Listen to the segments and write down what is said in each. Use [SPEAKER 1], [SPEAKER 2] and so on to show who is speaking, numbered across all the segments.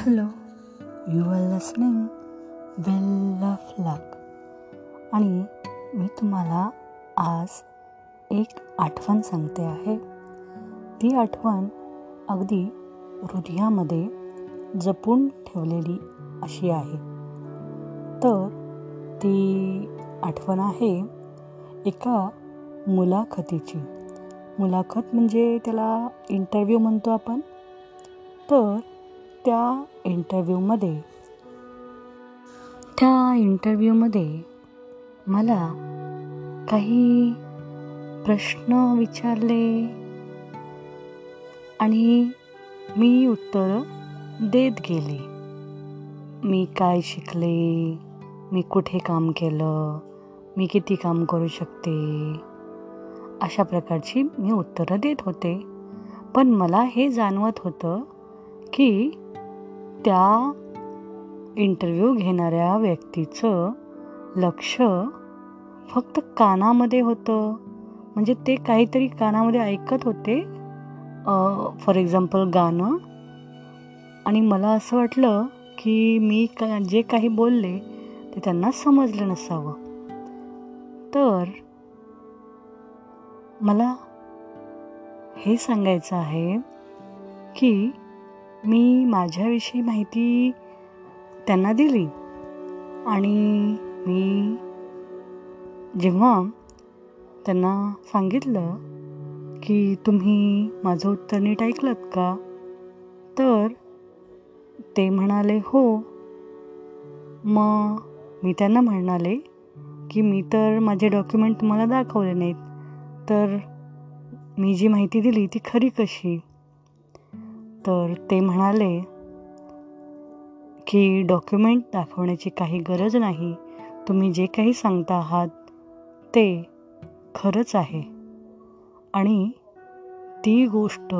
[SPEAKER 1] Hello you are listening well of luck. आणि मी तुम्हाला आज एक आठवण सांगते आहे. ती आठवण अगदी हृदयामध्ये जपून ठेवलेली अशी आहे. तर ती आठवण आहे एका मुलाखतीची. मुलाखत म्हणजे त्याला इंटरव्ह्यू म्हणतो आपण. तर त्या इंटरव्ह्यूमध्ये त्या इंटरव्ह्यूमध्ये मला काही प्रश्न विचारले आणि मी उत्तर देत गेले. मी काय शिकले? मी कुठे काम केलं? मी किती काम करू शकते? अशा प्रकारची मी उत्तरं देत होते. पण मला हे जाणवत होतं की त्या इंटरव्ह्यू घेणाऱ्या व्यक्तीचं लक्ष फक्त कानामध्ये होतं. म्हणजे ते काहीतरी कानामध्ये ऐकत होते. फॉर एक्झाम्पल गाणं. आणि मला असं वाटलं की मी का जे काही बोलले ते त्यांना समजलं नसावं. तर मला हे सांगायचं आहे की मी माझ्याविषयी माहिती त्यांना दिली. आणि मी जेव्हा त्यांना सांगितलं की तुम्ही माझं उत्तर नीट ऐकलंत का? तर ते म्हणाले हो. मग मी त्यांना म्हणाले की मी तर माझे डॉक्युमेंट तुम्हाला दाखवले नाहीत. तर मी जी माहिती दिली ती खरी कशी? तर ते म्हणाले की डॉक्युमेंट दाखवण्याची काही गरज नाही. तुम्ही जे काही सांगता आहात ते खरंच आहे. आणि ती गोष्ट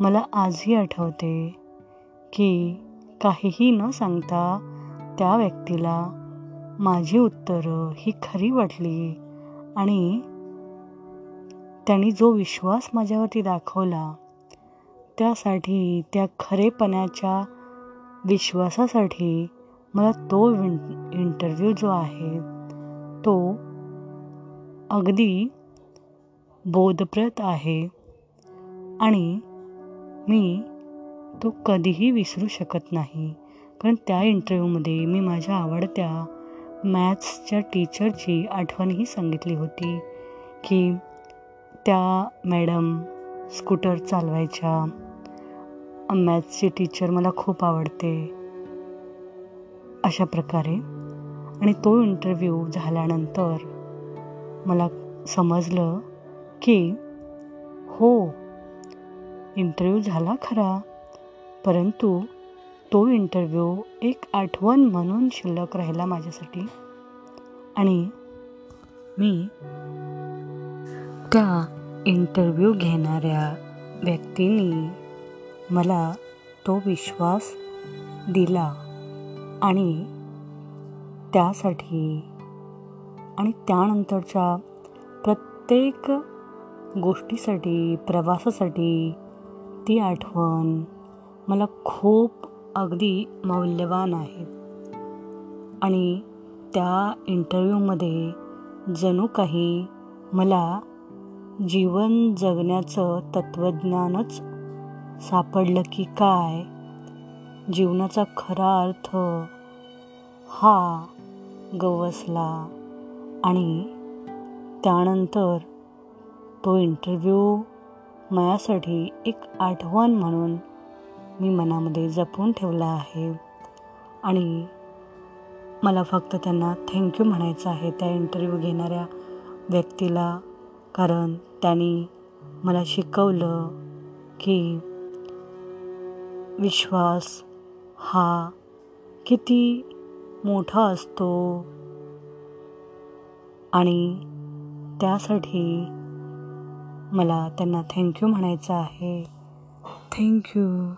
[SPEAKER 1] मला आजही आठवते की काहीही न सांगता त्या व्यक्तीला माझी उत्तरं ही खरी वाटली. आणि त्यांनी जो विश्वास माझ्यावरती दाखवला त्यासाठी त्या खरेपणाच्या विश्वासासाठी मला तो इंटरव्ह्यू जो आहे तो अगदी बोधप्रत आहे आणि मी तो कधीही विसरू शकत नाही. कारण त्या इंटरव्ह्यूमध्ये मी माझ्या आवडत्या मॅथ्सच्या टीचरची आठवणही सांगितली होती की त्या मॅडम स्कूटर चालवायच्या मॅथ्सची टीचर मला खूप आवडते. अशा प्रकारे. आणि तो इंटरव्ह्यू झाल्यानंतर मला समजलं की हो इंटरव्ह्यू झाला खरा. परंतु तो इंटरव्ह्यू एक आठवण म्हणून शिल्लक राहिला माझ्यासाठी. आणि मी त्या इंटरव्ह्यू घेणाऱ्या व्यक्तींनी मला तो विश्वास दिला आणि त्यासाठी आणि त्यानंतरच्या प्रत्येक गोष्टीसाठी प्रवासासाठी ती आठवण मला खूप अगदी मौल्यवान आहे. आणि त्या इंटरव्ह्यूमध्ये जणू काही मला जीवन जगण्याचं तत्त्वज्ञानच सापडलं की काय? जीवनाचा खरा अर्थ हा गवसला आणि त्यानंतर तो इंटरव्ह्यू माझ्यासाठी एक आठवण म्हणून मी मनामध्ये जपून ठेवला आहे. आणि मला फक्त त्यांना थँक्यू म्हणायचं आहे त्या इंटरव्ह्यू घेणाऱ्या व्यक्तीला. कारण त्यांनी मला शिकवलं की विश्वास हा किती मोठा असतो. आणि त्यासाठी मला त्यांना थँक्यू म्हणायचं आहे. थँक्यू